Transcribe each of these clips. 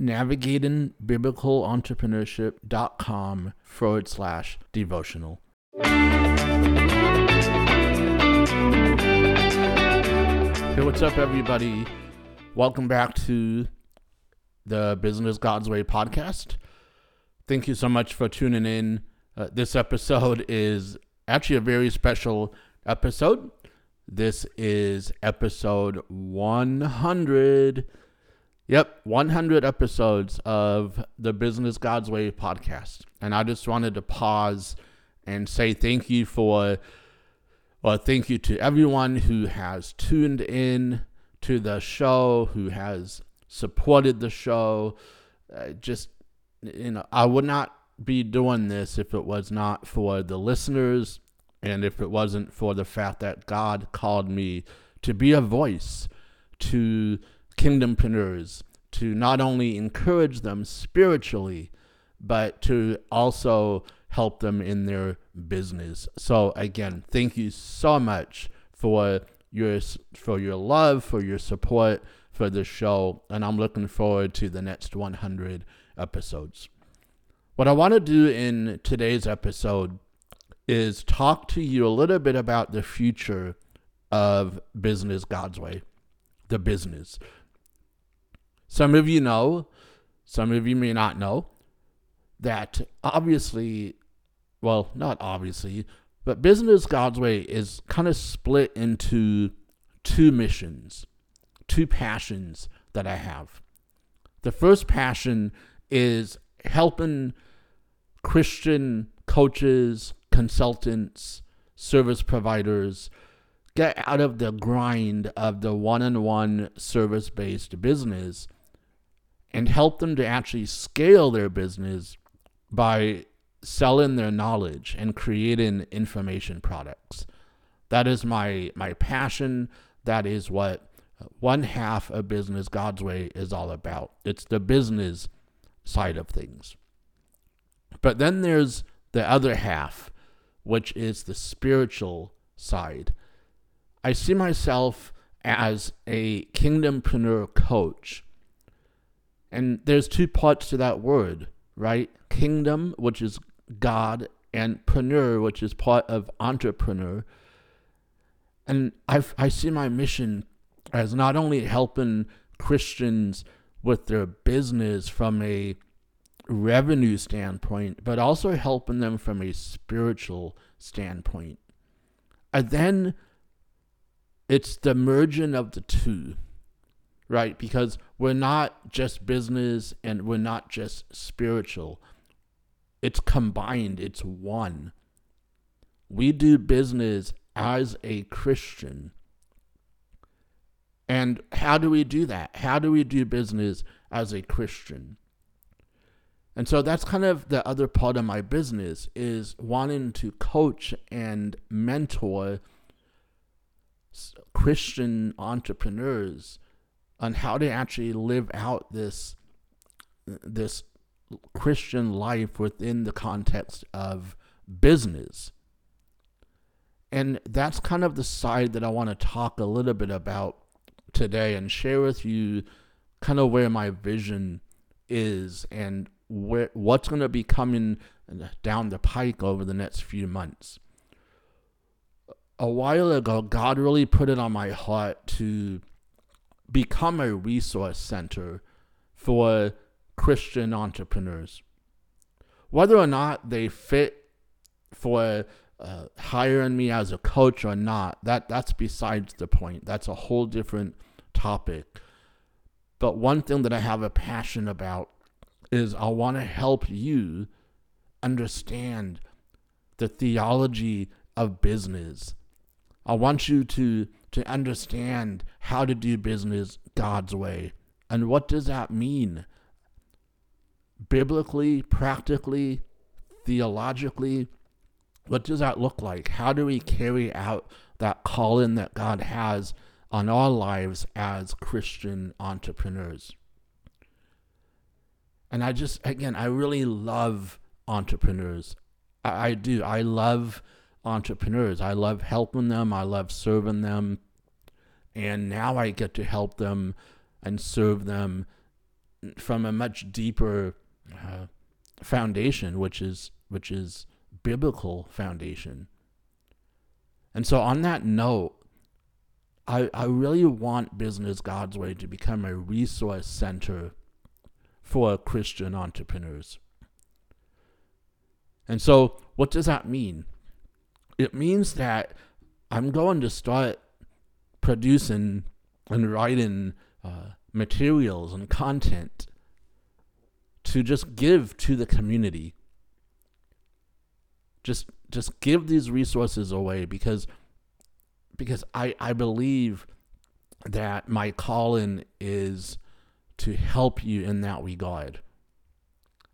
navigatingbiblicalentrepreneurship.com forward slash devotional. Hey, what's up, everybody? Welcome back to the Business God's Way podcast. Thank you so much for tuning in. Uh, this episode is actually a very special episode. This is episode 100 Yep, 100 episodes of the Business God's Way podcast. And I just wanted to pause and say thank you for, or thank you to everyone who has tuned in to the show, who has supported the show. Uh, just, you know, I would not be doing this if it was not for the listeners and if it wasn't for the fact that God called me to be a voice to kingdompreneurs to not only encourage them spiritually, but to also help them in their business. So again, thank you so much for your for your love, for your support for the show, and I'm looking forward to the next 100 episodes. What I want to do in today's episode is talk to you a little bit about the future of business God's way, the business. Some of you know, some of you may not know, that obviously, well, not obviously, but Business God's Way is kind of split into two missions, two passions that I have. The first passion is helping Christian coaches, consultants, service providers get out of the grind of the one on one service based business and help them to actually scale their business by selling their knowledge and creating information products. That is my my passion. That is what one half of business God's way is all about. It's the business side of things. But then there's the other half, which is the spiritual side. I see myself as a kingdompreneur coach and there's two parts to that word, right? Kingdom, which is God, and preneur, which is part of entrepreneur. And I, I see my mission as not only helping Christians with their business from a revenue standpoint, but also helping them from a spiritual standpoint. And then it's the merging of the two right? Because we're not just business and we're not just spiritual. It's combined, it's one. We do business as a Christian. And how do we do that? How do we do business as a Christian? And so that's kind of the other part of my business is wanting to coach and mentor Christian entrepreneurs on how to actually live out this this Christian life within the context of business. And that's kind of the side that I want to talk a little bit about today and share with you kind of where my vision is and where what's going to be coming down the pike over the next few months. A while ago, God really put it on my heart to become a resource center for Christian entrepreneurs. Whether or not they fit for uh, hiring me as a coach or not, that, that's besides the point. That's a whole different topic. But one thing that I have a passion about is I want to help you understand the theology of business. I want you to to understand how to do business God's way. And what does that mean? biblically, practically, theologically, what does that look like? How do we carry out that calling that God has on our lives as Christian entrepreneurs? And I just, again, I really love entrepreneurs. I, I do. I love entrepreneurs. I love helping them. I love serving them. And now I get to help them and serve them from a much deeper uh, foundation, which is which is biblical foundation. And so, on that note, I I really want Business God's Way to become a resource center for Christian entrepreneurs. And so, what does that mean? It means that I'm going to start producing and writing uh, materials and content to just give to the community. Just just give these resources away because because I, I believe that my calling is to help you in that regard.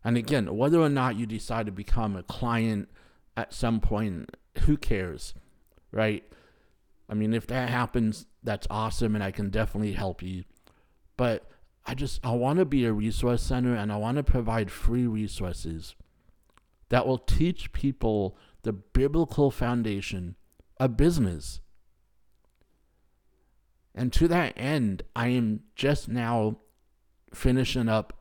And again, whether or not you decide to become a client at some point, who cares, right? I mean, if that happens, that's awesome, and I can definitely help you. But I just, I want to be a resource center and I want to provide free resources that will teach people the biblical foundation of business. And to that end, I am just now finishing up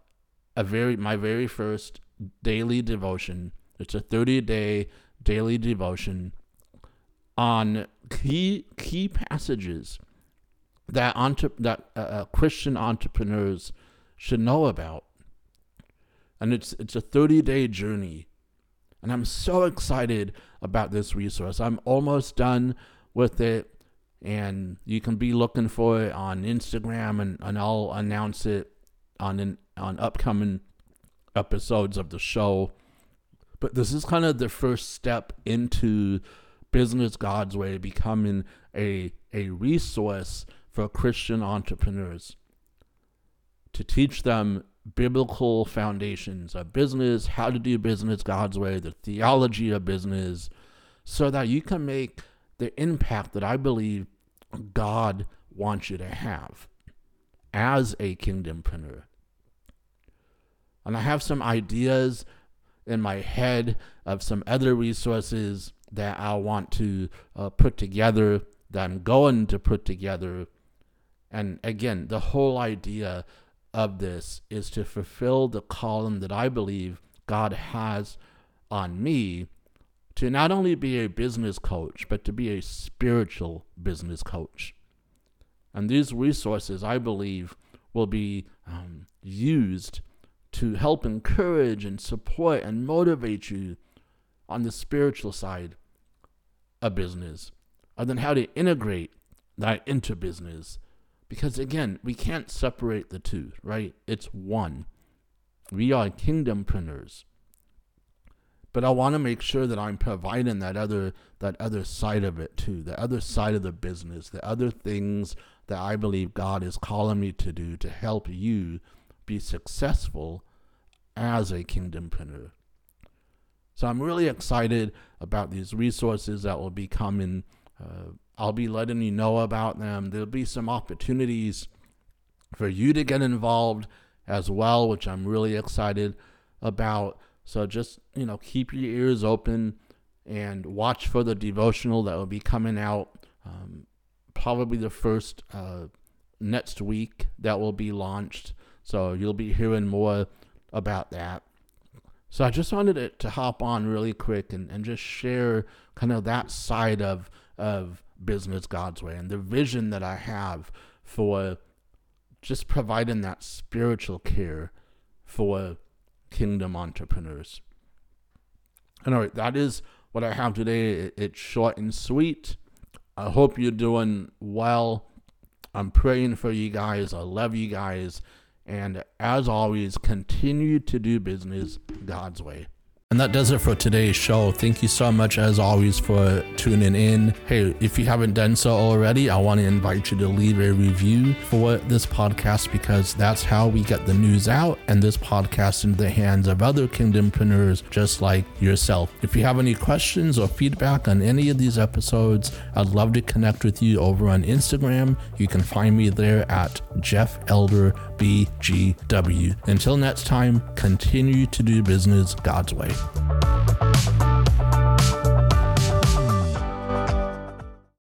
a very my very first daily devotion. It's a 30 day daily devotion on key key passages that entre- that uh, uh, Christian entrepreneurs should know about. And it's it's a 30 day journey. And I'm so excited about this resource. I'm almost done with it and you can be looking for it on Instagram and, and I'll announce it on an, on upcoming episodes of the show. But this is kind of the first step into business God's way becoming a a resource for Christian entrepreneurs to teach them biblical foundations of business, how to do business God's way, the theology of business, so that you can make the impact that I believe God wants you to have as a kingdom kingdompreneur. And I have some ideas in my head of some other resources that I want to uh, put together, that I'm going to put together and again, the whole idea of this is to fulfill the calling that I believe God has on me to not only be a business coach, but to be a spiritual business coach. And these resources, I believe, will be um, used to help encourage and support and motivate you on the spiritual side of business, and then how to integrate that into business because again, we can't separate the two, right? It's one. We are kingdompreneurs. But I want to make sure that I'm providing that other that other side of it too, the other side of the business, the other things that I believe God is calling me to do to help you be successful as a kingdompreneur. So I'm really excited about these resources that will be coming. Uh, I'll be letting you know about them. There'll be some opportunities for you to get involved as well, which I'm really excited about. So just, you know, keep your ears open and watch for the devotional that will be coming out um, probably the first uh, next week that will be launched. So you'll be hearing more about that. So I just wanted to, to hop on really quick and, and just share kind of that side of of business God's way and the vision that I have for just providing that spiritual care for kingdom entrepreneurs. And all right, that is what I have today. It's short and sweet. I hope you're doing well. I'm praying for you guys. I love you guys. And as always, continue to do business God's way. And that does it for today's show. Thank you so much, as always, for tuning in. Hey, if you haven't done so already, I want to invite you to leave a review for this podcast because that's how we get the news out and this podcast into the hands of other kingdompreneurs just like yourself. If you have any questions or feedback on any of these episodes, I'd love to connect with you over on Instagram. You can find me there at Jeff Elder BGW. Until next time, continue to do business God's way.